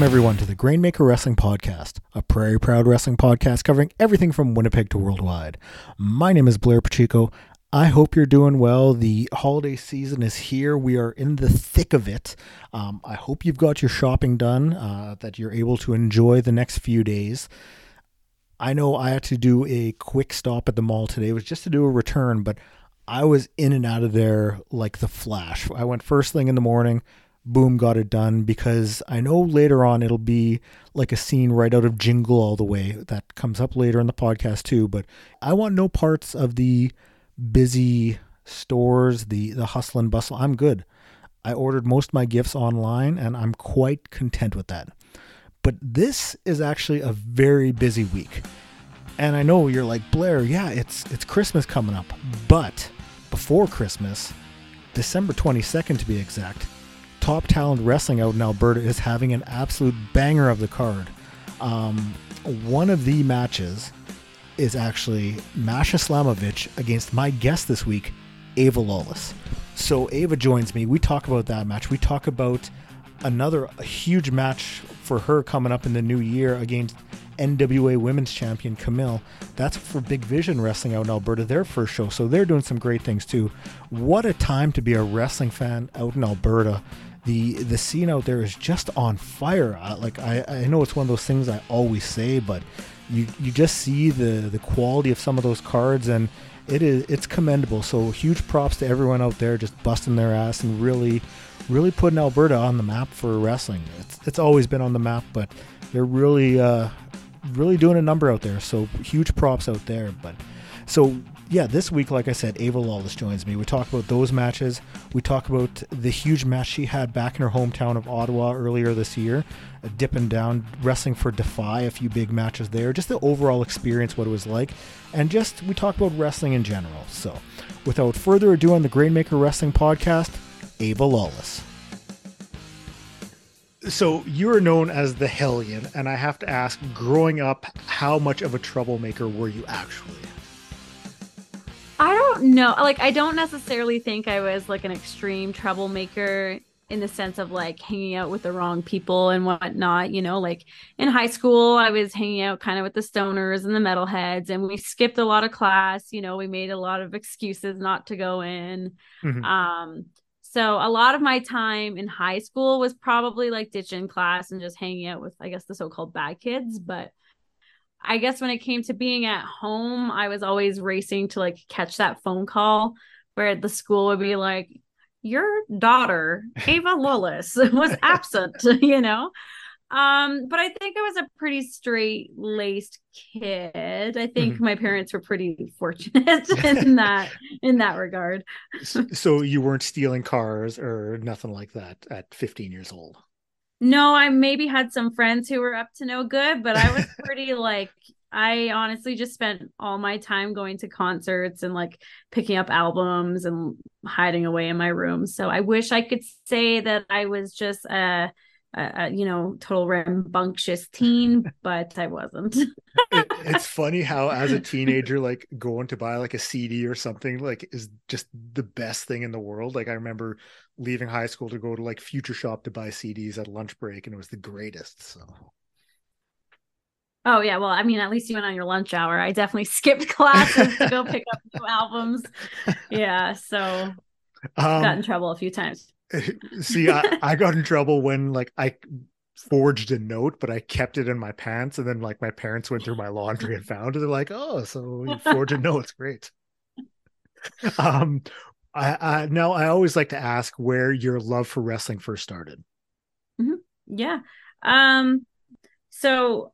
Welcome, everyone, to the Grainmaker Wrestling Podcast, a Prairie Proud Wrestling podcast covering everything from Winnipeg to worldwide. My name is Blair Pacheco. I hope you're doing well. The holiday season is here. We are in the thick of it. Um, I hope you've got your shopping done, uh, that you're able to enjoy the next few days. I know I had to do a quick stop at the mall today. It was just to do a return, but I was in and out of there like the flash. I went first thing in the morning, boom, got it done because I know later on it'll be like a scene right out of Jingle All the Way that comes up later in the podcast too. But I want no parts of the busy stores, the the hustle and bustle. I'm good. I ordered most of my gifts online and I'm quite content with that. But this is actually a very busy week. And I know you're like, Blair, yeah, it's it's Christmas coming up. But before Christmas, December 22nd to be exact, Top Talent Wrestling out in Alberta is having an absolute banger of the card. Um, one of the matches is actually Masha Slamovich against my guest this week, Ava Lawless. So Ava joins me. We talk about that match. We talk about another huge match for her coming up in the new year against NWA Women's Champion Kamille. That's for Big Vision Wrestling out in Alberta, their first show. So they're doing some great things too. What a time to be a wrestling fan out in Alberta. The the scene out there is just on fire. Like I, I know it's one of those things I always say, but you you just see the the quality of some of those cards and it is it's commendable. So huge props to everyone out there just busting their ass and really really putting Alberta on the map for wrestling. It's it's always been on the map, but they're really uh, really doing a number out there. So huge props out there. But so yeah, this week, like I said, Ava Lawless joins me. We talk about those matches. We talk about the huge match she had back in her hometown of Ottawa earlier this year, uh, dipping down, wrestling for Defy, a few big matches there. Just the overall experience, what it was like, and just we talk about wrestling in general. So, without further ado, on the Grainmaker Wrestling Podcast, Ava Lawless. So you are known as the Hellion, and I have to ask, growing up, how much of a troublemaker were you actually? Don't know. Like, I don't necessarily think I was like an extreme troublemaker in the sense of like hanging out with the wrong people and whatnot. You know, like in high school, I was hanging out kind of with the stoners and the metalheads, and we skipped a lot of class. You know, we made a lot of excuses not to go in. Mm-hmm. Um, so a lot of my time in high school was probably like ditching class and just hanging out with, I guess, the so-called bad kids. But I guess when it came to being at home, I was always racing to like catch that phone call where the school would be like, Your daughter, Ava Lawless, was absent, you know? Um, but I think I was a pretty straight laced kid. I think mm-hmm. my parents were pretty fortunate in that in that regard. so you weren't stealing cars or nothing like that at 15 years old. No, I maybe had some friends who were up to no good, but I was pretty like I honestly just spent all my time going to concerts and like picking up albums and hiding away in my room. So I wish I could say that I was just a, a, a you know total rambunctious teen, but I wasn't. it, it's funny how as a teenager, like going to buy like a CD or something like is just the best thing in the world. Like I remember leaving high school to go to like Future Shop to buy CDs at lunch break, and it was the greatest. So. Oh yeah, well, I mean, at least you went on your lunch hour. I definitely skipped classes to go pick up new albums. Yeah, so um, got in trouble a few times. See, I, I got in trouble when like I forged a note, but I kept it in my pants, and then like my parents went through my laundry and found it. They're like, "Oh, so you forged a note? It's great." Um, I, I now I always like to ask where your love for wrestling first started. Mm-hmm. Yeah. Um. So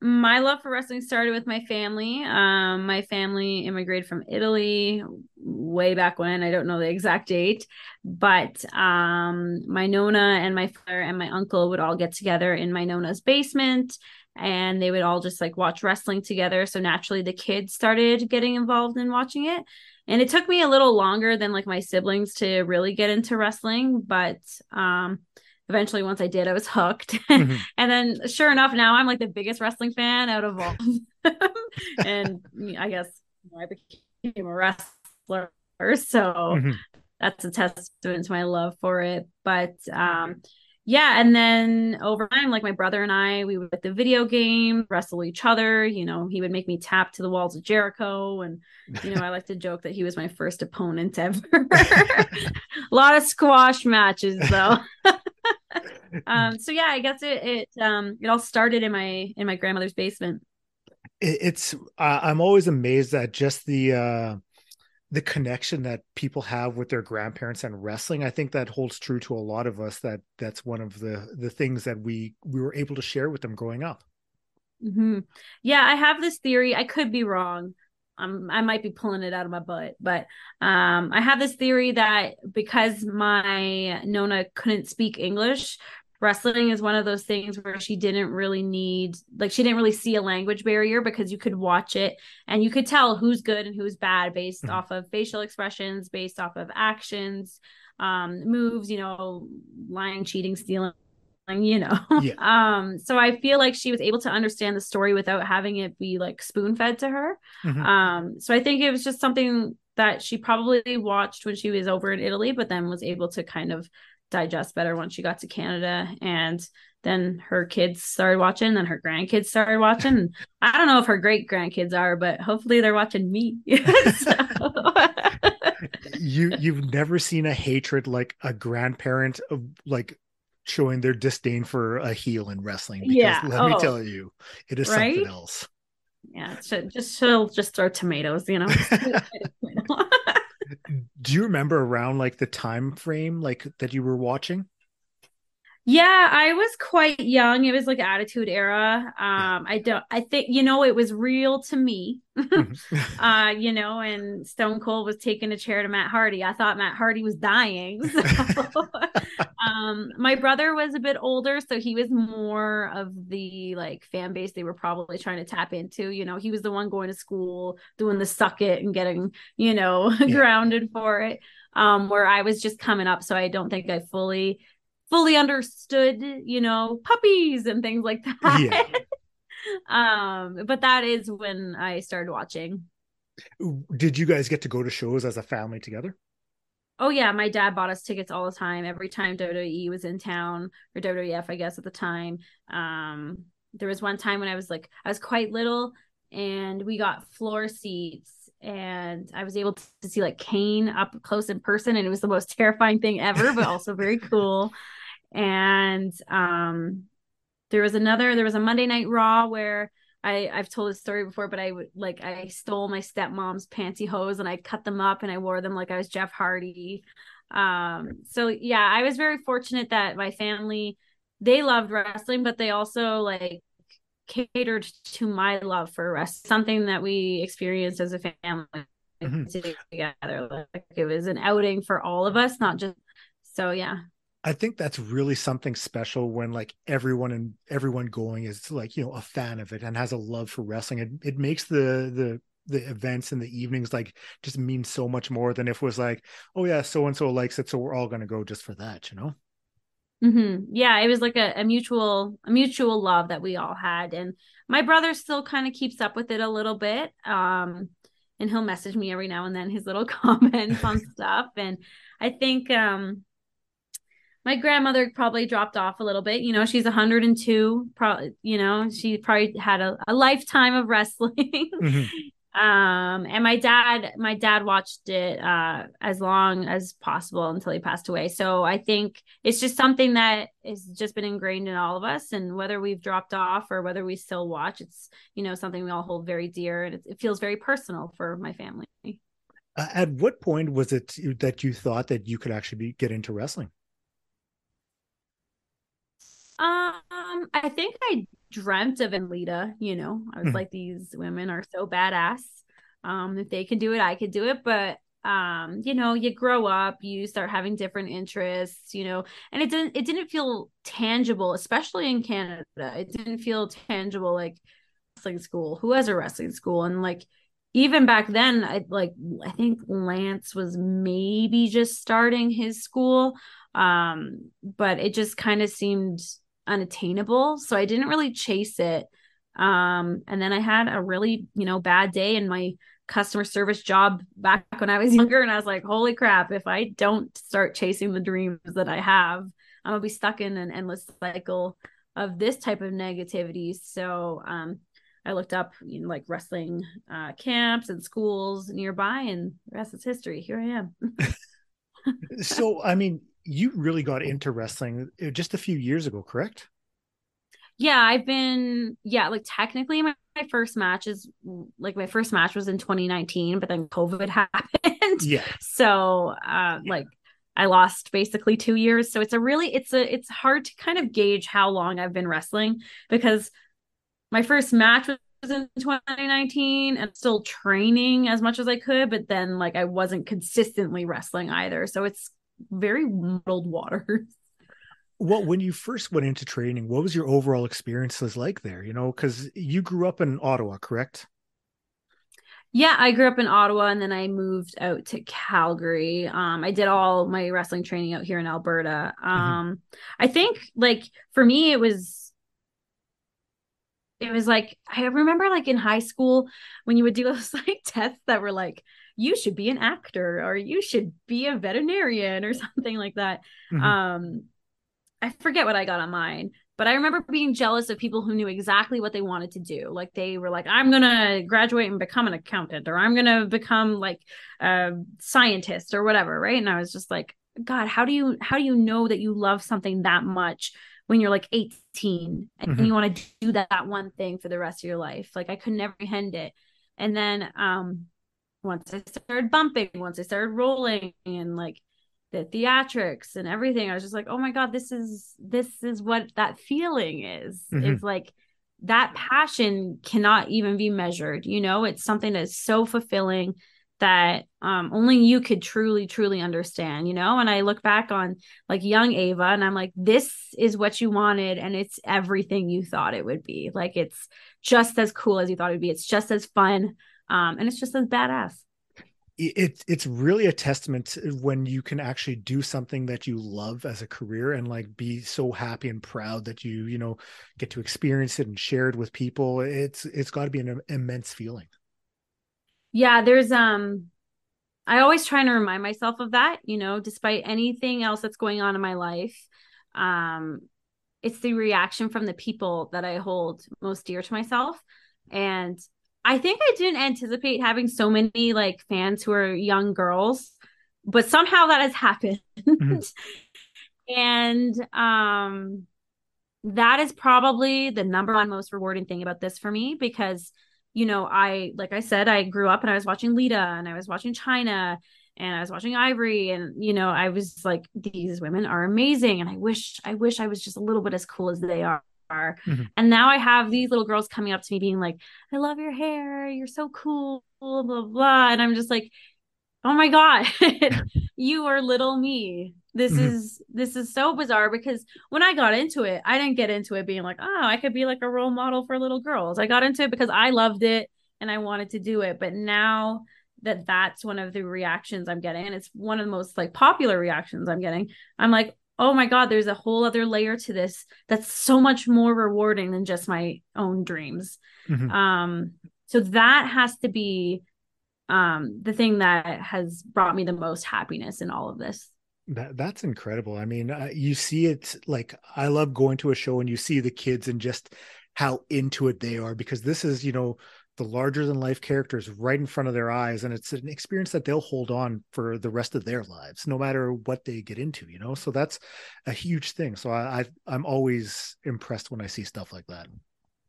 my love for wrestling started with my family. Um, my family immigrated from Italy way back when. I don't know the exact date, but um, my nona and my father and my uncle would all get together in my nona's basement and they would all just like watch wrestling together. So naturally, the kids started getting involved in watching it and it took me a little longer than like my siblings to really get into wrestling but um eventually once I did, I was hooked. Mm-hmm. and then sure enough, now I'm like the biggest wrestling fan out of all. and I guess I became a wrestler. So mm-hmm. that's a testament to my love for it. But um yeah, and then over time, like my brother and I, we would the video game, wrestle each other. You know, he would make me tap to the walls of Jericho, and you know, I like to joke that he was my first opponent ever. a lot of squash matches, though. um, so yeah, I guess it it um it all started in my in my grandmother's basement. It's uh, I'm always amazed at just the uh the connection that people have with their grandparents and wrestling i think that holds true to a lot of us that that's one of the the things that we we were able to share with them growing up mm-hmm. yeah i have this theory i could be wrong um, I might be pulling it out of my butt, but um, I have this theory that because my Nona couldn't speak English, wrestling is one of those things where she didn't really need like she didn't really see a language barrier because you could watch it and you could tell who's good and who's bad based mm-hmm. off of facial expressions based off of actions um moves you know lying cheating stealing you know yeah. um so i feel like she was able to understand the story without having it be like spoon fed to her mm-hmm. um so i think it was just something that she probably watched when she was over in italy but then was able to kind of digest better once she got to Canada. And then her kids started watching, then her grandkids started watching. I don't know if her great grandkids are, but hopefully they're watching me. you you've never seen a hatred like a grandparent of like showing their disdain for a heel in wrestling because yeah. let oh. me tell you it is right? something else yeah just she'll just throw tomatoes you know do you remember around like the time frame like that you were watching yeah, I was quite young. It was like attitude era. Um, I don't I think you know it was real to me. Mm-hmm. uh, you know, and Stone Cold was taking a chair to Matt Hardy. I thought Matt Hardy was dying. So, um, my brother was a bit older, so he was more of the like fan base they were probably trying to tap into. You know, he was the one going to school, doing the suck it and getting, you know, grounded for it. Um, where I was just coming up, so I don't think I fully fully understood, you know, puppies and things like that. Yeah. um, but that is when I started watching. Did you guys get to go to shows as a family together? Oh yeah, my dad bought us tickets all the time. Every time WWE was in town or WWF, I guess at the time. Um, there was one time when I was like, I was quite little, and we got floor seats and I was able to see like Kane up close in person, and it was the most terrifying thing ever, but also very cool. And um, there was another, there was a Monday Night Raw where I I've told this story before, but I would like I stole my stepmom's pantyhose and I cut them up and I wore them like I was Jeff Hardy. Um, so yeah, I was very fortunate that my family they loved wrestling, but they also like catered to my love for wrestling, something that we experienced as a family mm-hmm. together. Like it was an outing for all of us, not just so yeah. I think that's really something special when like everyone and everyone going is like, you know, a fan of it and has a love for wrestling. It it makes the the the events and the evenings like just mean so much more than if it was like, oh yeah, so and so likes it, so we're all gonna go just for that, you know? Mm-hmm. Yeah, it was like a, a mutual a mutual love that we all had, and my brother still kind of keeps up with it a little bit. Um, and he'll message me every now and then his little comments on stuff, and I think um, my grandmother probably dropped off a little bit. You know, she's 102. Probably, you know, she probably had a, a lifetime of wrestling. Mm-hmm. um and my dad my dad watched it uh as long as possible until he passed away. So i think it's just something that has just been ingrained in all of us. And whether we've dropped off or whether we still watch it's you know something we all hold very dear. And it, it feels very personal for my family. Uh, at what point was it that you thought that you could actually be, get into wrestling? Um i think i dreamt of Lita, you know. I was mm-hmm. like, these women are so badass. Um, if they can do it, I could do it. But um, you know, you grow up, you start having different interests, you know, and it didn't it didn't feel tangible, especially in Canada. It didn't feel tangible like wrestling school. Who has a wrestling school? And like even back then, I like I think Lance was maybe just starting his school. Um, but it just kind of seemed unattainable. So I didn't really chase it. Um, and then I had a really, you know, bad day in my customer service job back when I was younger. And I was like, holy crap, if I don't start chasing the dreams that I have, I'm gonna be stuck in an endless cycle of this type of negativity. So um I looked up you know, like wrestling uh, camps and schools nearby, and the rest is history. Here I am. so, I mean, you really got into wrestling uh, just a few years ago, correct? Yeah, I've been yeah, like technically my, my first match is like my first match was in 2019, but then COVID happened. Yeah. So uh yeah. like I lost basically 2 years. So it's a really it's a it's hard to kind of gauge how long I've been wrestling because my first match was in 2019 and still training as much as I could, but then like I wasn't consistently wrestling either. So it's very muddled waters. Well, when you first went into training, what was your overall experiences like there? You know, because you grew up in Ottawa, correct? Yeah, I grew up in Ottawa and then I moved out to Calgary. Um, I did all my wrestling training out here in Alberta. Mm-hmm. Um, mm-hmm. I think like for me, it was it was like I remember like in high school when you would do those like tests that were like you should be an actor or you should be a veterinarian or something like that. Mm-hmm. Um I forget what I got on mine, but I remember being jealous of people who knew exactly what they wanted to do. Like they were like I'm going to graduate and become an accountant or I'm going to become like a scientist or whatever, right? And I was just like god, how do you how do you know that you love something that much when you're like 18 and mm-hmm. you want to do that, that one thing for the rest of your life. Like I could never hand it. And then um once I started bumping, once I started rolling and like the theatrics and everything, I was just like, oh my God, this is this is what that feeling is. Mm-hmm. It's like that passion cannot even be measured. You know, it's something that's so fulfilling that um, only you could truly truly understand you know and i look back on like young ava and i'm like this is what you wanted and it's everything you thought it would be like it's just as cool as you thought it would be it's just as fun um, and it's just as badass. It's it's really a testament when you can actually do something that you love as a career and like be so happy and proud that you you know get to experience it and share it with people. It's it's got to be an immense feeling. Yeah there's um i always try to remind myself of that you know despite anything else that's going on in my life um it's the reaction from the people that i hold most dear to myself. And i think i didn't anticipate having so many like fans who are young girls but somehow that has happened mm-hmm. and um that is probably the number one most rewarding thing about this for me because you know, I like I said, I grew up and I was watching Lita and I was watching Chyna and I was watching Ivory and you know, I was like, these women are amazing. And I wish I wish I was just a little bit as cool as they are. Mm-hmm. And now I have these little girls coming up to me being like, I love your hair, you're so cool, blah blah blah. And I'm just like, oh my God, you are little me this mm-hmm. is this is so bizarre because when i got into it i didn't get into it being like oh i could be like a role model for little girls i got into it because i loved it and i wanted to do it but now that that's one of the reactions i'm getting and it's one of the most like popular reactions i'm getting i'm like oh my god there's a whole other layer to this that's so much more rewarding than just my own dreams mm-hmm. um so that has to be um the thing that has brought me the most happiness in all of this that that's incredible. I mean, uh, you see it like I love going to a show and you see the kids and just how into it they are because this is, you know, the larger than life characters right in front of their eyes and it's an experience that they'll hold on for the rest of their lives no matter what they get into you know? So that's a huge thing. So i, I i'm always impressed when i see stuff like that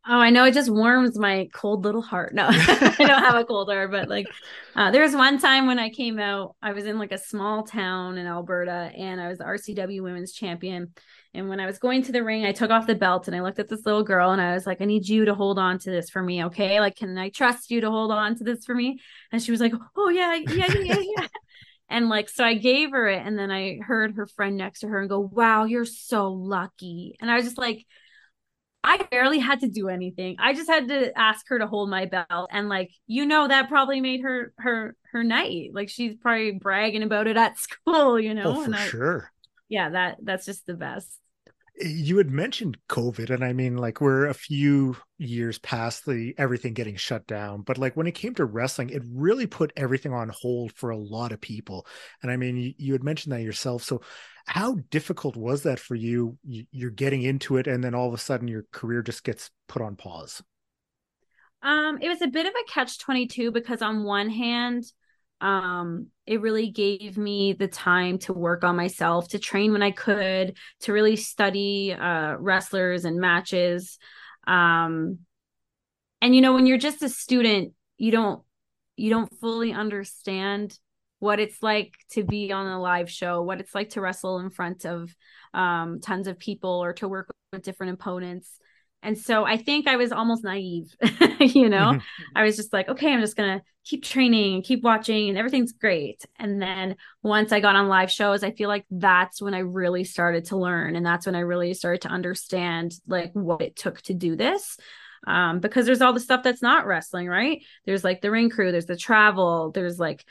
Oh, I know it just warms my cold little heart. No, I don't have a cold heart, but like uh, there was one time when I came out, I was in like a small town in Alberta and I was the RCW women's champion. And when I was going to the ring, I took off the belt and I looked at this little girl and I was like, I need you to hold on to this for me. Okay. Like, can I trust you to hold on to this for me? And she was like, Oh, yeah, yeah, yeah, yeah. and like, so I gave her it. And then I heard her friend next to her and go, Wow, you're so lucky. And I was just like, I barely had to do anything. I just had to ask her to hold my belt and like you know that probably made her her her night. Like she's probably bragging about it at school, you know. Oh, for I, sure. Yeah, that that's just the best. Eh, you had mentioned COVID, and I mean, like we're a few years past the everything getting shut down, but like when it came to wrestling, it really put everything on hold for a lot of people. And I mean, you, you had mentioned that yourself. So how difficult was that for you? You're getting into it and then all of a sudden your career just gets put on pause. Um it was a bit of a catch 22 because on one hand um it really gave me the time to work on myself to train when i could to really study uh wrestlers and matches. Um and you know when you're just a student you don't you don't fully understand what it's like to be on a live show, what it's like to wrestle in front of um, tons of people or to work with different opponents. And so I think I was almost naive, you know. Mm-hmm. I was just like, okay, I'm just gonna keep training and keep watching, and everything's great. And then once I got on live shows, I feel like that's when I really started to learn, and that's when I really started to understand like what it took to do this. Um, because there's all the stuff that's not wrestling, right? There's like the ring crew, there's the travel, there's like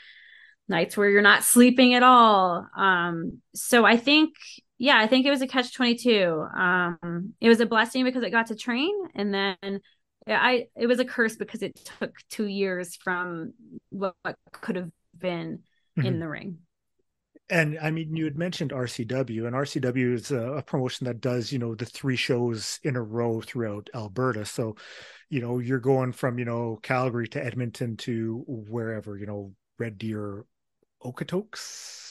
nights where you're not sleeping at all. Um, so I think, yeah, I think it was a catch 22. Um, it was a blessing because it got to train. And then I, it was a curse because it took two years from what, what could have been mm-hmm. in the ring. And I mean, you had mentioned RCW, and RCW is a, a, promotion that does, you know, the three shows in a row throughout Alberta. So, you know, you're going from, you know, Calgary to Edmonton to wherever, you know, Red Deer, Okotoks.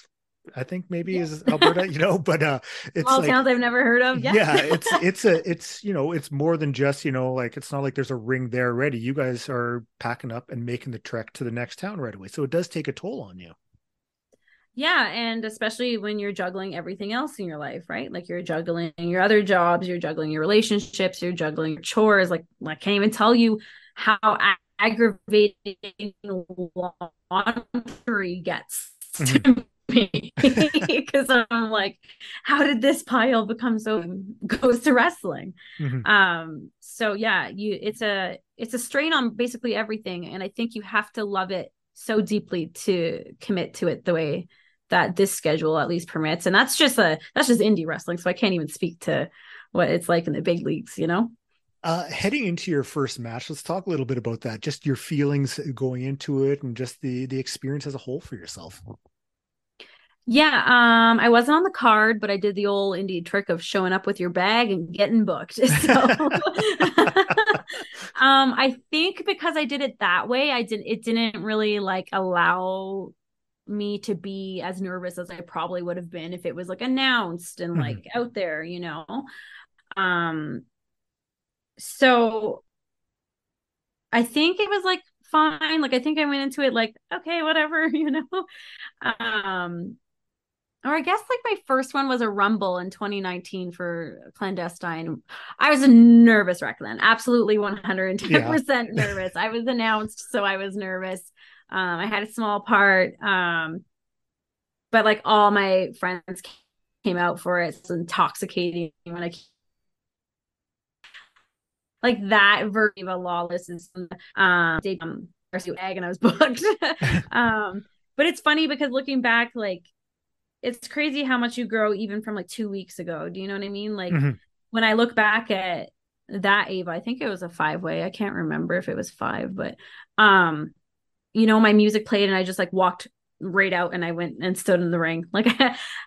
I think maybe yeah. is Alberta, you know, but uh it's small like, towns I've never heard of. Yeah. yeah, it's it's a it's you know, it's more than just, you know, like it's not like there's a ring there ready. You guys are packing up and making the trek to the next town right away. So it does take a toll on you. Yeah, and especially when you're juggling everything else in your life, right? Like you're juggling your other jobs, you're juggling your relationships, you're juggling your chores. Like I can't even tell you how aggravating laundry gets to mm-hmm. me because I'm like, how did this pile become so goes to wrestling? Mm-hmm. Um, so yeah, you it's a it's a strain on basically everything, and I think you have to love it so deeply to commit to it the way that this schedule at least permits and that's just a that's just indie wrestling so i can't even speak to what it's like in the big leagues you know uh, heading into your first match, let's talk a little bit about that. Just your feelings going into it, and just the the experience as a whole for yourself. Yeah, um, I wasn't on the card, but I did the old indie trick of showing up with your bag and getting booked. So, um, I think because I did it that way, I didn't. it didn't really like allow me to be as nervous as I probably would have been if it was like announced and mm-hmm. like mm-hmm. out there, you know. Um, so I think it was like fine. Like I think I went into it like, okay, whatever, you know. Um or I guess like my first one was a rumble in 2019 for clandestine. I was a nervous wreck then, absolutely 110% yeah. nervous. I was announced, so I was nervous. Um, I had a small part, um, but like all my friends came out for it. It's intoxicating when I like that version of a lawless is um um egg and I was booked. um but it's funny because looking back, like it's crazy how much you grow even from like two weeks ago. Do you know what I mean? Like mm-hmm. when I look back at that Ava, I think it was a five way. I can't remember if it was five, but um, you know, my music played and I just like walked right out and I went and stood in the ring. Like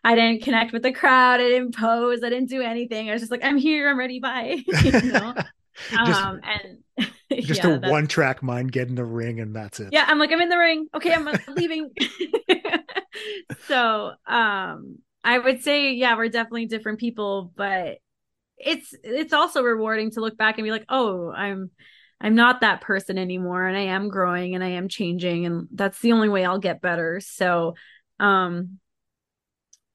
I, didn't connect with the crowd, I didn't pose, I didn't do anything. I was just like, I'm here, I'm ready, bye. you know? Just, um and just yeah, a one track mind get in the ring and that's it. Yeah i'm like i'm in the ring. Okay i'm leaving. So um i would say yeah we're definitely different people but it's it's also rewarding to look back and be like oh i'm i'm not that person anymore and i am growing and i am changing and that's the only way i'll get better. So um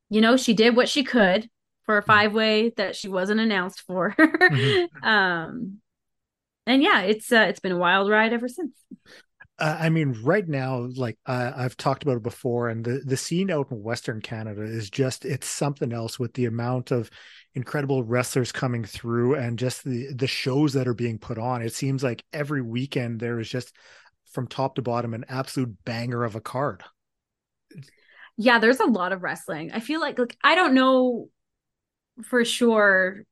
you know she did what she could for a mm-hmm. five way that she wasn't announced for. mm-hmm. Um, and yeah, it's uh, it's been a wild ride ever since. uh, I mean, right now, like uh, I've talked about it before, and the the scene out in Western Canada is just it's something else with the amount of incredible wrestlers coming through and just the the shows that are being put on. It seems like every weekend there is just from top to bottom an absolute banger of a card. Yeah, there's a lot of wrestling. I feel like like I don't know for sure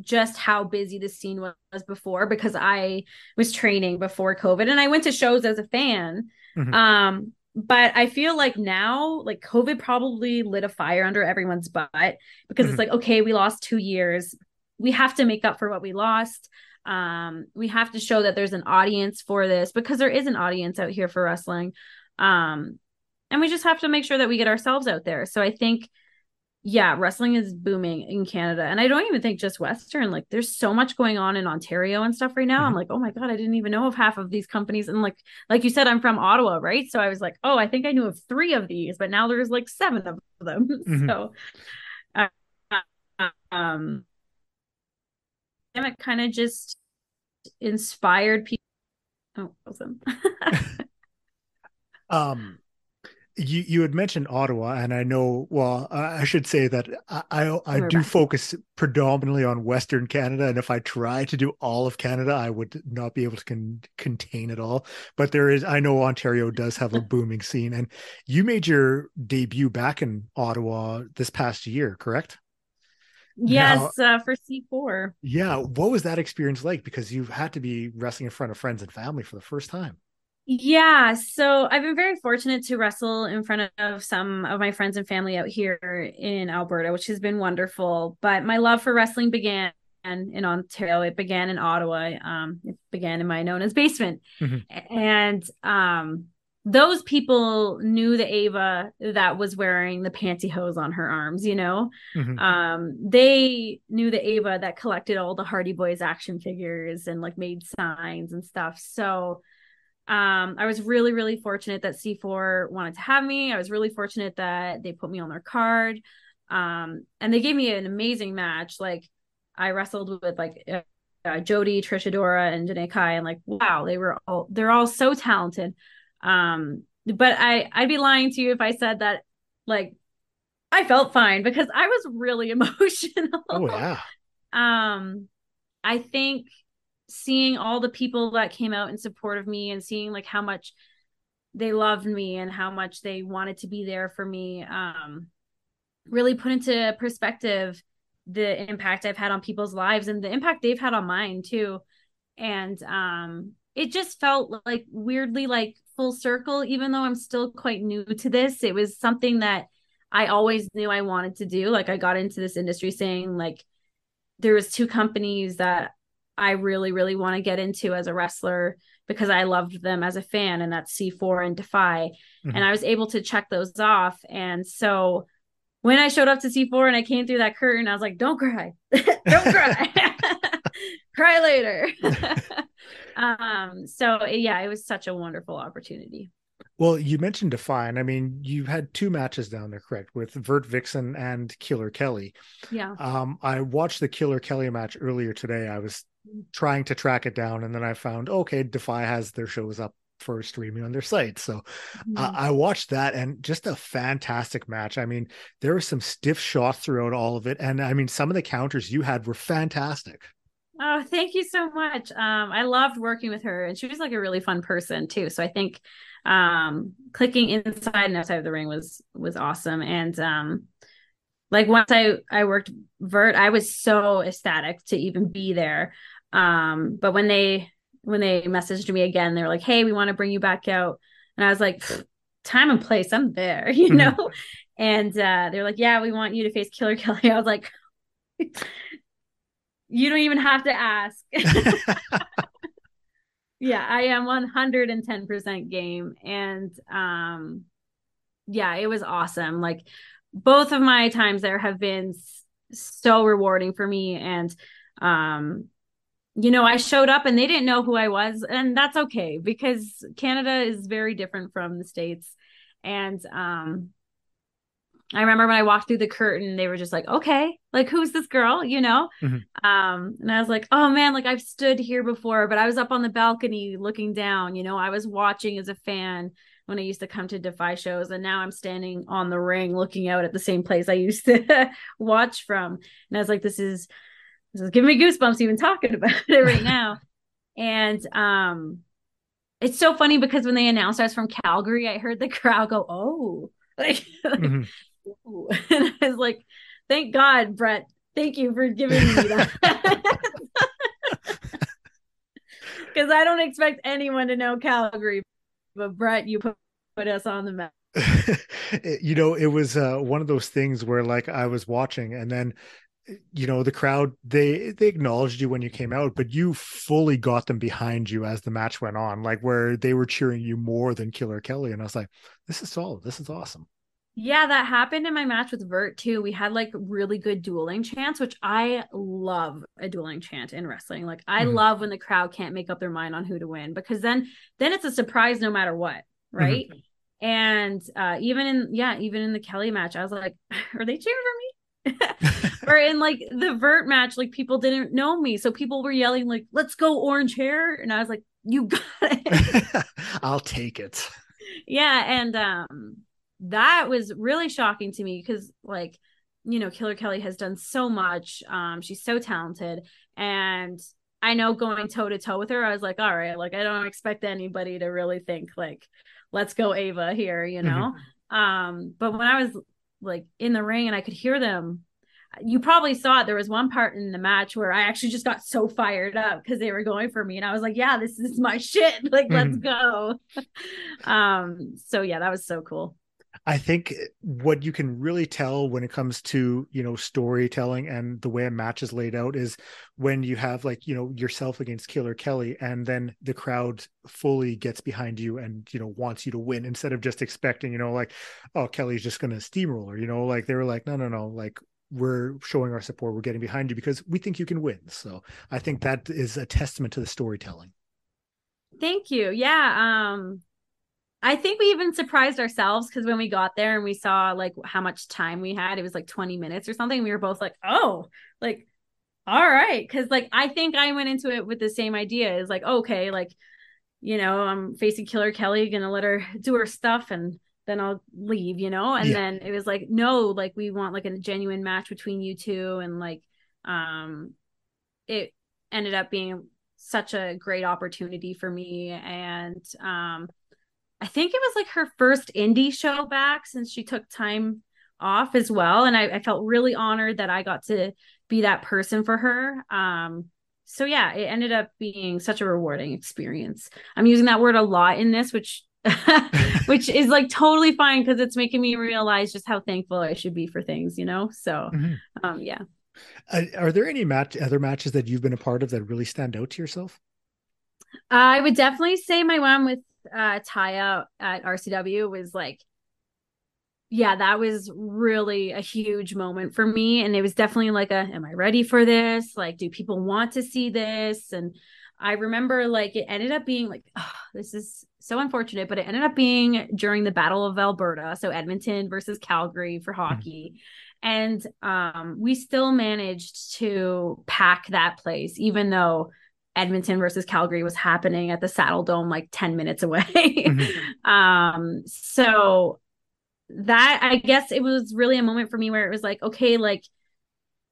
just how busy the scene was before because I was training before COVID and I went to shows as a fan. Mm-hmm. Um, but I feel like now, like COVID probably lit a fire under everyone's butt because mm-hmm. it's like, okay, we lost two years. We have to make up for what we lost. Um, we have to show that there's an audience for this because there is an audience out here for wrestling. Um, and we just have to make sure that we get ourselves out there. So I think yeah, wrestling is booming in Canada. And I don't even think just Western, like there's so much going on in Ontario and stuff right now. Mm-hmm. I'm like, oh my God, I didn't even know of half of these companies. And like, like you said, I'm from Ottawa, right? So I was like, oh, I think I knew of three of these, but now there's like seven of them. Mm-hmm. So, uh, um, and it kind of just inspired people. Oh, awesome. um, you you had mentioned Ottawa, and I know. Well, I should say that I I, I do back. focus predominantly on Western Canada, and if I try to do all of Canada, I would not be able to con- contain it all. But there is, I know Ontario does have a booming scene, and you made your debut back in Ottawa this past year, correct? Yes, now, uh, for C4. Yeah, what was that experience like? Because you had to be wrestling in front of friends and family for the first time. Yeah, so I've been very fortunate to wrestle in front of some of my friends and family out here in Alberta, which has been wonderful. But my love for wrestling began in Ontario. It began in Ottawa. Um, it began in my nona's basement, mm-hmm. and um, those people knew the Ava that was wearing the pantyhose on her arms. You know, mm-hmm. um, they knew the Ava that collected all the Hardy Boys action figures and like made signs and stuff. So um, I was really, really fortunate that C4 wanted to have me. I was really fortunate that they put me on their card. Um, and they gave me an amazing match. Like I wrestled with like uh, uh, Jody, Trish Adora, and Janai Kai, and like wow, they were all they're all so talented. Um, but I I'd be lying to you if I said that like I felt fine because I was really emotional. Oh yeah. um, I think seeing all the people that came out in support of me and seeing like how much they loved me and how much they wanted to be there for me um really put into perspective the impact I've had on people's lives and the impact they've had on mine too. And um it just felt like weirdly like full circle even though I'm still quite new to this. It was something that I always knew I wanted to do. Like I got into this industry saying like there was two companies that I really, really want to get into as a wrestler because I loved them as a fan, and that's C4 and Defy. Mm-hmm. And I was able to check those off. And so when I showed up to C4 and I came through that curtain, I was like, don't cry. don't cry. cry later. um, so yeah, it was such a wonderful opportunity. Well, you mentioned Defy. I mean, you had two matches down there, correct, with Vert Vixen and Killer Kelly. Yeah. Um, I watched the Killer Kelly match earlier today. I was trying to track it down, and then I found okay, Defy has their shows up for streaming on their site. So mm-hmm. uh, I watched that, and just a fantastic match. I mean, there were some stiff shots throughout all of it, and I mean, some of the counters you had were fantastic. Oh, thank you so much. Um, I loved working with her, and she was like a really fun person too. So I think um, clicking inside and outside of the ring was was awesome, and um, like once I I worked vert, I was so ecstatic to even be there. Um, but when they when they messaged me again, they were like, "Hey, we want to bring you back out," and I was like, "Time and place, I'm there," you mm-hmm. know. and uh, they're like, "Yeah, we want you to face Killer Kelly." I was like, "You don't even have to ask." yeah, I am 110% game, and um, yeah, it was awesome. Like both of my times there have been so rewarding for me and um you know i showed up and they didn't know who i was and that's okay because canada is very different from the states and um I remember when I walked through the curtain, they were just like, okay, like who's this girl, you know? Mm-hmm. Um, and I was like, oh man, like I've stood here before, but I was up on the balcony looking down, you know, I was watching as a fan when I used to come to Defy shows, and now I'm standing on the ring looking out at the same place I used to watch from. And I was like, this is this is giving me goosebumps even talking about it right now. and um it's so funny because when they announced I was from Calgary, I heard the crowd go, Oh, like, mm-hmm. and I was like, thank God, Brett. Thank you for giving me that. Because I don't expect anyone to know Calgary, but Brett, you put, put us on the map. you know, it was uh, one of those things where, like, I was watching, and then, you know, the crowd they they acknowledged you when you came out, but you fully got them behind you as the match went on, like where they were cheering you more than Killer Kelly, and I was like, this is solid, this is awesome. Yeah, that happened in my match with Vert too. We had like really good dueling chants, which I love a dueling chant in wrestling. Like I mm-hmm. love when the crowd can't make up their mind on who to win because then then it's a surprise no matter what, mm-hmm. right? Mm-hmm. And uh even in yeah, even in the Kelly match, I was like, are they cheering for me? or in like the Vert match, like people didn't know me. So people were yelling like, let's go orange hair. And I was like, you got it. I'll take it. Yeah. And um that was really shocking to me because like you know killer kelly has done so much um she's so talented and i know going toe to toe with her i was like all right like i don't expect anybody to really think like let's go ava here you know mm-hmm. um but when i was like in the ring and i could hear them. You probably saw it. There was one part in the match where i actually just got so fired up because they were going for me and i was like yeah this is my shit. Like mm-hmm. let's go. Um so yeah that was so cool I think what you can really tell when it comes to, you know, storytelling and the way a match is laid out is when you have like, you know, yourself against Killer Kelly and then the crowd fully gets behind you and, you know, wants you to win instead of just expecting, you know, like, oh, Kelly's just going to steamroller, you know, like they were like, no, no, no, like we're showing our support, we're getting behind you because we think you can win. So I think that is a testament to the storytelling. Thank you. Yeah. Um, I think we even surprised ourselves because when we got there and we saw like how much time we had, it was like 20 minutes or something. We were both like, oh, like, all right. Cause like I think I went into it with the same idea is like, okay, like, you know, I'm facing Killer Kelly, gonna let her do her stuff and then I'll leave, you know? And yeah. then it was like, no, like we want like a genuine match between you two. And like um it ended up being such a great opportunity for me. And um I think it was like her first indie show back since she took time off as well. And I, I felt really honored that I got to be that person for her. Um, so yeah, it ended up being such a rewarding experience. I'm using that word a lot in this, which which is like totally fine because it's making me realize just how thankful I should be for things, you know. So, mm-hmm. um, yeah. Uh, are there any match other matches that you've been a part of that really stand out to yourself? I would definitely say my one with uh Taya at RCW was like yeah, that was really a huge moment for me. And it was definitely like a, am I ready for this? Like, do people want to see this? And I remember like it ended up being like, oh, this is so unfortunate, but it ended up being during the Battle of Alberta. So Edmonton versus Calgary for hmm. hockey. Mm-hmm. And um, we still managed to pack that place, even though Edmonton versus Calgary was happening at the Saddledome like 10 minutes away. mm-hmm. um so that I guess it was really a moment for me where it was like okay like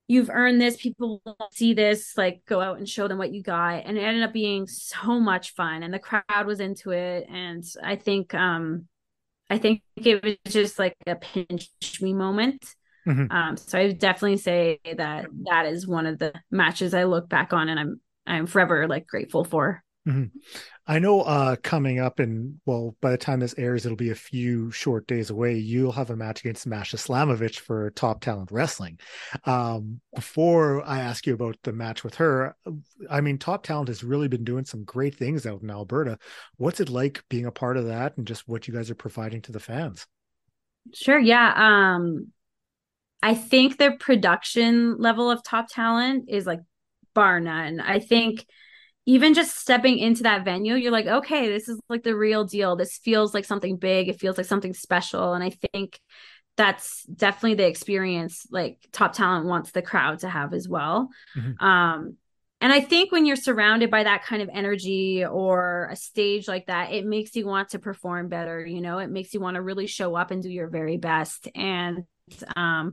you've earned this people will see this like go out and show them what you got and it ended up being so much fun and the crowd was into it and I think um I think it was just like a pinch me moment. Mm-hmm. Um, so I definitely say that that is one of the matches I look back on and I'm I'm forever like grateful for. Mm-hmm. I know uh coming up and well by the time this airs it'll be a few short days away you'll have a match against Masha Slamovich for Top Talent Wrestling. Um before I ask you about the match with her I mean Top Talent has really been doing some great things out in Alberta. What's it like being a part of that and just what you guys are providing to the fans? Sure, yeah. Um I think the production level of Top Talent is like bar none. I think even just stepping into that venue, you're like, okay, this is like the real deal. This feels like something big. It feels like something special. And I think that's definitely the experience like top talent wants the crowd to have as well mm-hmm. um and i think when you're surrounded by that kind of energy or a stage like that it makes you want to perform better you know it makes you want to really show up and do your very best and um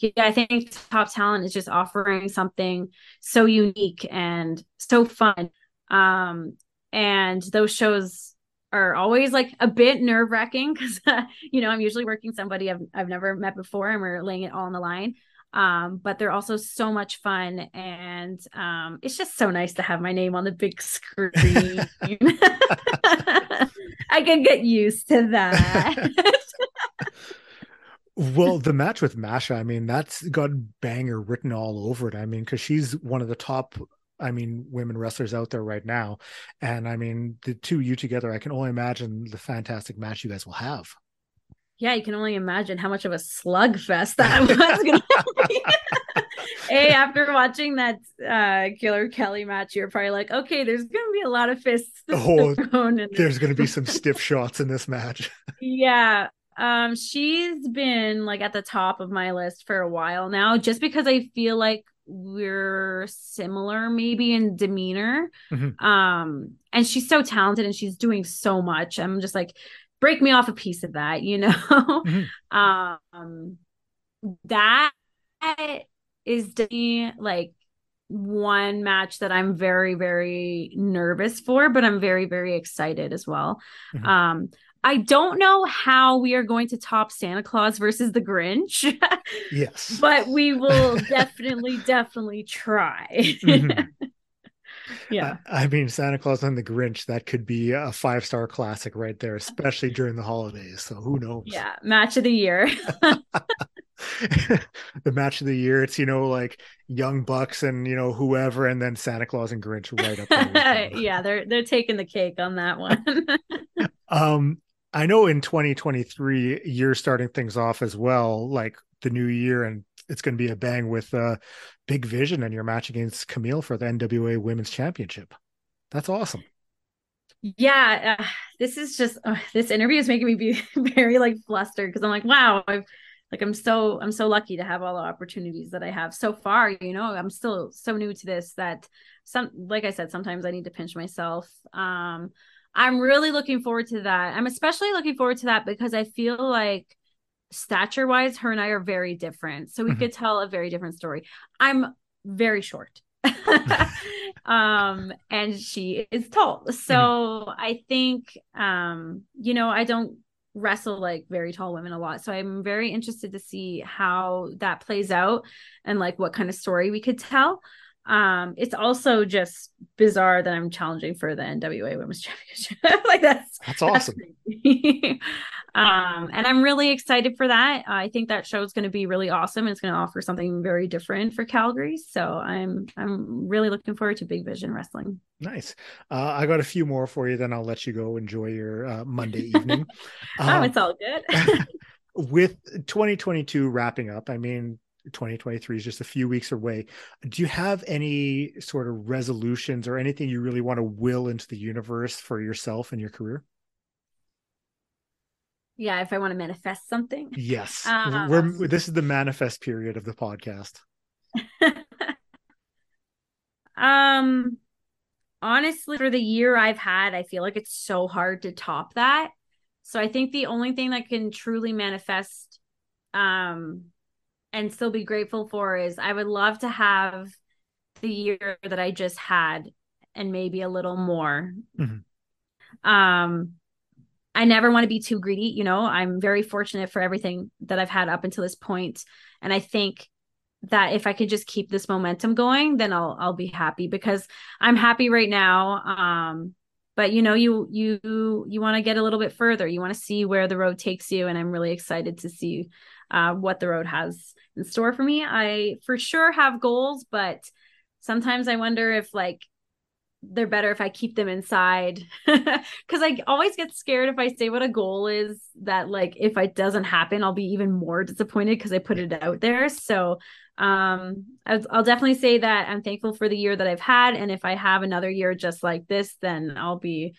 yeah i think top talent is just offering something so unique and so fun um and those shows are always like a bit nerve wracking because uh, you know I'm usually working somebody I've I've never met before and we're laying it all on the line. Um, but they're also so much fun and um, it's just so nice to have my name on the big screen. I can get used to that. Well, the match with Masha, I mean, that's got banger written all over it. I mean, because she's one of the top I mean, women wrestlers out there right now. And I mean, the two you together, I can only imagine the fantastic match you guys will have. Yeah, you can only imagine how much of a slugfest that was going to be. hey, after watching that uh, Killer Kelly match, you're probably like, okay, there's going to be a lot of fists. Oh, there's going to be some stiff shots in this match. yeah. Um, she's been like at the top of my list for a while now, just because I feel like we're similar maybe in demeanor mm-hmm. um and she's so talented and she's doing so much i'm just like break me off a piece of that you know mm-hmm. um that is definitely like one match that i'm very very nervous for but i'm very very excited as well mm-hmm. um I don't know how we are going to top Santa Claus versus the Grinch. yes. But we will definitely, definitely try. Mm-hmm. yeah. I, I, mean, Santa Claus and the Grinch, that could be a five star classic right there, especially during the holidays. So who knows? Yeah. Match of the year. the match of the year. It's, you know, like Young Bucks and, you know, whoever, and then Santa Claus and Grinch right up there. yeah. They're, they're taking the cake on that one. um, I know in 2023 you're starting things off as well, like the new year, and it's going to be a bang with uh, Big Vision and your match against Kamille for the NWA Women's Championship. That's awesome. Yeah, uh, this is just uh, this interview is making me be very like flustered because I'm like, wow, I've like I'm so I'm so lucky to have all the opportunities that I have so far. You know, I'm still so new to this that some like I said, sometimes I need to pinch myself. Um, I'm really looking forward to that. I'm especially looking forward to that because I feel like stature wise, her and I are very different. So we mm-hmm. could tell a very different story. I'm very short. um and she is tall. So mm-hmm. I think um you know, I don't wrestle like very tall women a lot. So I'm very interested to see how that plays out and like what kind of story we could tell. Um, it's also just bizarre that I'm challenging for the NWA Women's Championship. like that's that's awesome. That's um, and I'm really excited for that. I think that show is going to be really awesome. It's going to offer something very different for Calgary. So I'm I'm really looking forward to Big Vision Wrestling. Nice. Uh, I got a few more for you. Then I'll let you go enjoy your uh, Monday evening. oh, um, it's all good. with 2022 wrapping up, I mean, 2023 is just a few weeks away. Do you have any sort of resolutions or anything you really want to will into the universe for yourself and your career? Yeah, if I want to manifest something. Yes. Uh, We're this is the manifest period of the podcast. um honestly for the year I've had, I feel like it's so hard to top that. So I think the only thing that can truly manifest um and still be grateful for is I would love to have the year that I just had and maybe a little more. Mm-hmm. Um I never want to be too greedy, you know. I'm very fortunate for everything that I've had up until this point and I think that if I could just keep this momentum going, then I'll I'll be happy because I'm happy right now. Um but you know you you you want to get a little bit further. You want to see where the road takes you and I'm really excited to see uh, what the road has in store for me. I for sure have goals, but sometimes I wonder if like they're better if I keep them inside. Because I always get scared if I say what a goal is that like if it doesn't happen I'll be even more disappointed because I put it out there. So um I'll, I'll, definitely say that I'm thankful for the year that I've had and if I have another year just like this then I'll be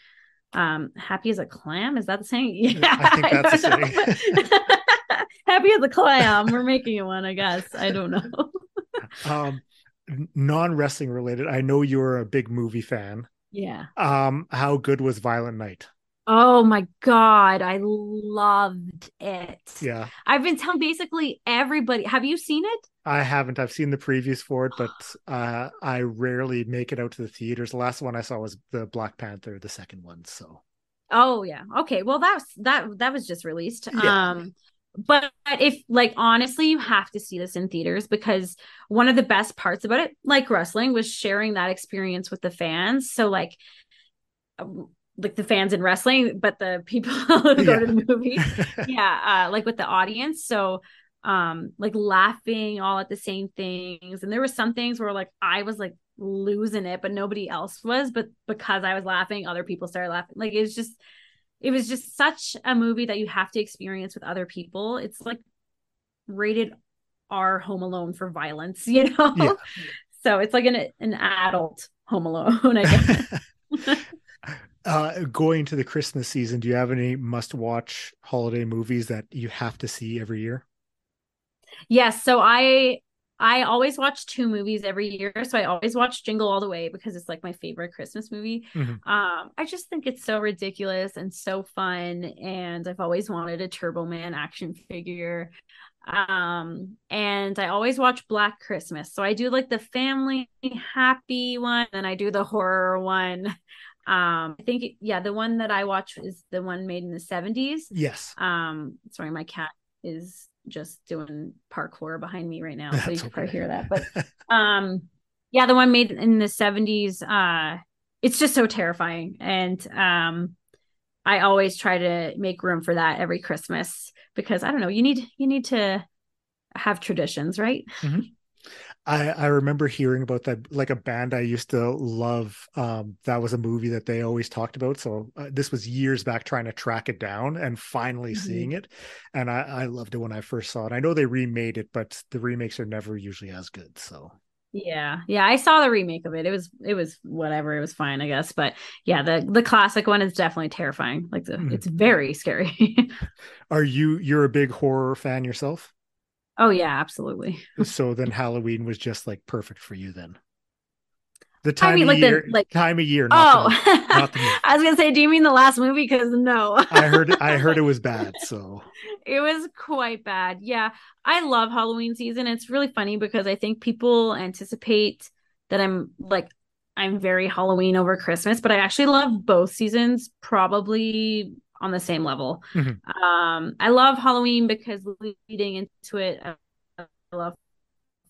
um happy as a clam. Is that the saying? Yeah I think that's the saying Happy as a clam. We're making one, I guess. I don't know. um, non wrestling related. I know you're a big movie fan. Yeah. Um, how good was Violent Night? Oh my god, I loved it. Yeah. I've been telling basically everybody. Have you seen it? I haven't. I've seen the previews for it, but uh, I rarely make it out to the theaters. The last one I saw was the Black Panther, the second one. So. Oh yeah. Okay. Well, that was that that was just released. Yeah. Um, but if like honestly, you have to see this in theaters because one of the best parts about it, like wrestling, was sharing that experience with the fans. So like. um, like the fans in wrestling, but the people who go to the movie, yeah, uh, like with the audience. So, um, like laughing all at the same things, and there were some things where like I was like losing it, but nobody else was. But because I was laughing, other people started laughing. Like it's just, it was just such a movie that you have to experience with other people. It's like rated R Home Alone for violence, you know. Yeah. So it's like an an adult Home Alone, I guess. uh, going to the Christmas season, do you have any must watch holiday movies that you have to see every year? Yes, so I I always watch two movies every year. So I always watch Jingle All the Way because it's like my favorite Christmas movie. Mhm. Um, I just think it's so ridiculous and so fun, and I've always wanted a Turbo Man action figure. Um, and I always watch Black Christmas. So I do like the family happy one, and I do the horror one. Um, I think yeah, the one that I watch is the one made in the 70s. Yes. Um, sorry, my cat is just doing parkour behind me right now, so you That's can probably hear that. But um, yeah, the one made in the seventies. Uh, it's just so terrifying, and um, I always try to make room for that every Christmas because I don't know, you need you need to have traditions, right? I, I remember hearing about that, like a band I used to love. Um, that was a movie that they always talked about. So uh, this was years back trying to track it down and finally Mhm. seeing it. And I, I loved it when I first saw it. I know they remade it, but the remakes are never usually as good. So Yeah, yeah, I saw the remake of it. It was it was whatever. It was fine, I guess. But yeah, the the classic one is definitely terrifying. Like the, Mhm. it's very scary. are you, you're a big horror fan yourself? Oh yeah, absolutely. so then Halloween was just like perfect for you then. The time I mean, of like year, the like time of year. Oh, the. I was gonna say, do you mean the last movie? Because no, I heard, I heard it was bad. So it was quite bad. Yeah, I love Halloween season. It's really funny because I think people anticipate that I'm like I'm very Halloween over Christmas, but I actually love both seasons probably on the same level. Mhm. Um, I love Halloween because leading into it, I I love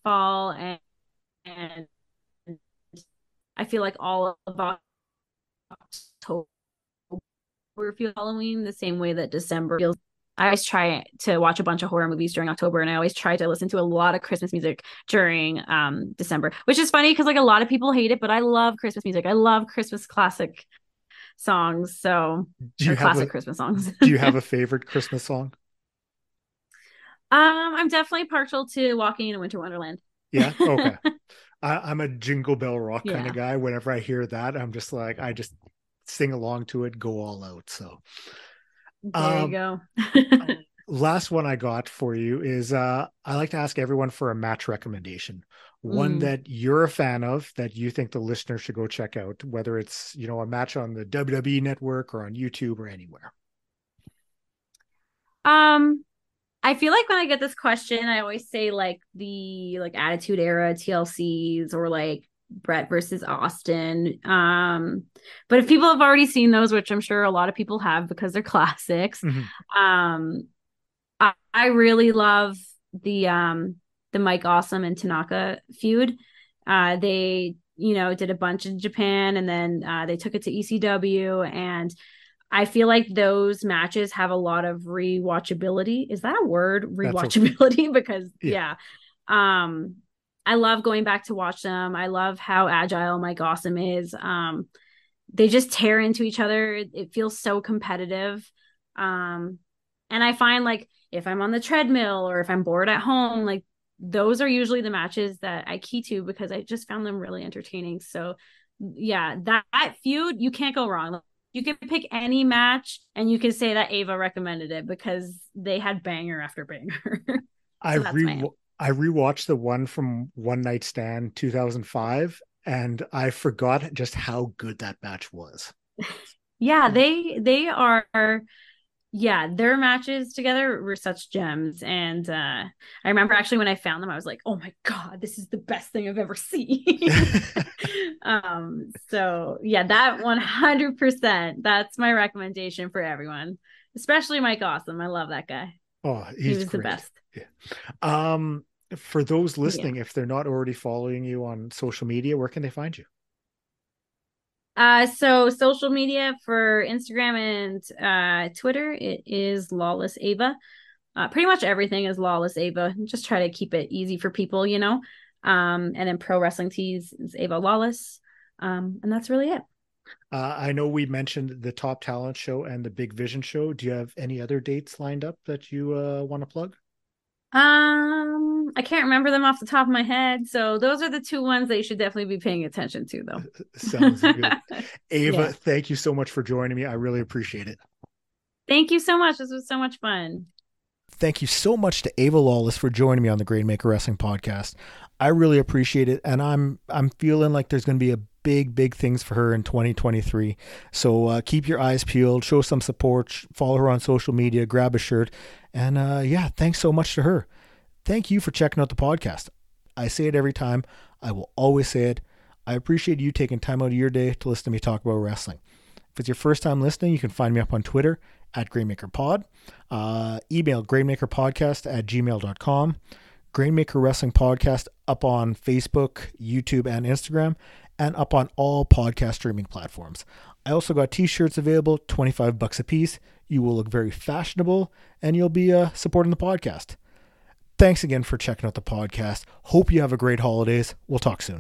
fall and and I feel like all of October feels Halloween the same way that December feels. I always try to watch a bunch of horror movies during October, and I always try to listen to a lot of Christmas music during um December, which is funny because like a lot of people hate it, but I love Christmas music. I love Christmas classic songs, so do you or have classic a, Christmas songs. do you have a favorite Christmas song? um, I'm definitely partial to Walking in a Winter Wonderland. Yeah. Okay. I, I'm a jingle bell rock kind of guy. Whenever I hear that, I'm just like, I just sing along to it, go all out. So There Um, you go. last one I got for you is uh I like to ask everyone for a match recommendation. One Mm. that you're a fan of that you think the listener should go check out, whether it's you know a match on the WWE network or on YouTube or anywhere. Um, I feel like when I get this question, I always say like the like Attitude Era TLCs or like Bret versus Austin. Um, but if people have already seen those, which I'm sure a lot of people have because they're classics, Mhm. um, I, I really love the um the Mike Awesome and Tanaka feud. Uh, they you know did a bunch in Japan and then uh, they took it to ECW and I feel like those matches have a lot of rewatchability. Is that a word? Rewatchability because Yeah. yeah. Um I love going back to watch them. I love how agile Mike Awesome is. Um they just tear into each other. It, it feels so competitive. Um and I find like if I'm on the treadmill or if I'm bored at home, like those are usually the matches that I key to because I just found them really entertaining. So yeah, that, that feud you can't go wrong. you can pick any match and you can say that Ava recommended it because they had banger after banger. so I re I rewatched the one from One Night Stand 2005 and I forgot just how good that match was. yeah, they they are yeah, their matches together were such gems. And uh, I remember actually when I found them, I was like, oh my God, this is the best thing I've ever seen. um, so yeah, that 100%, that's my recommendation for everyone, especially Mike Awesome. I love that guy. Oh, he was great. the best. Yeah. Um, for those listening, yeah. if they're not already following you on social media, where can they find you? Uh, so social media for Instagram and uh, Twitter, it is Lawless Ava. Uh, pretty much everything is Lawless Ava. Just try to keep it easy for people, you know. Um, and then Pro Wrestling Tees is Ava Lawless. Um, and that's really it. Uh, I know we mentioned the Top Talent Show and the Big Vision Show. Do you have any other dates lined up that you uh, want to plug? Um, I can't remember them off the top of my head. So those are the two ones that you should definitely be paying attention to, though. Sounds good. Ava, yeah. thank you so much for joining me. I really appreciate it. Thank you so much. This was so much fun. Thank you so much to Ava Lawless for joining me on the Grainmaker Wrestling Podcast. I really appreciate it, and I'm I'm feeling like there's going to be a big big things for her in 2023. So uh, keep your eyes peeled, show some support, follow her on social media, grab a shirt, and uh, yeah, thanks so much to her. Thank you for checking out the podcast. I say it every time. I will always say it. I appreciate you taking time out of your day to listen to me talk about wrestling. If it's your first time listening, you can find me up on Twitter at GrainmakerPod. Uh, email grainmakerpodcast at gmail.com. Grainmaker Wrestling Podcast up on Facebook, YouTube, and Instagram, and up on all podcast streaming platforms. I also got t-shirts available, 25 bucks a piece. You will look very fashionable and you'll be uh, supporting the podcast. Thanks again for checking out the podcast. Hope you have a great holidays. We'll talk soon.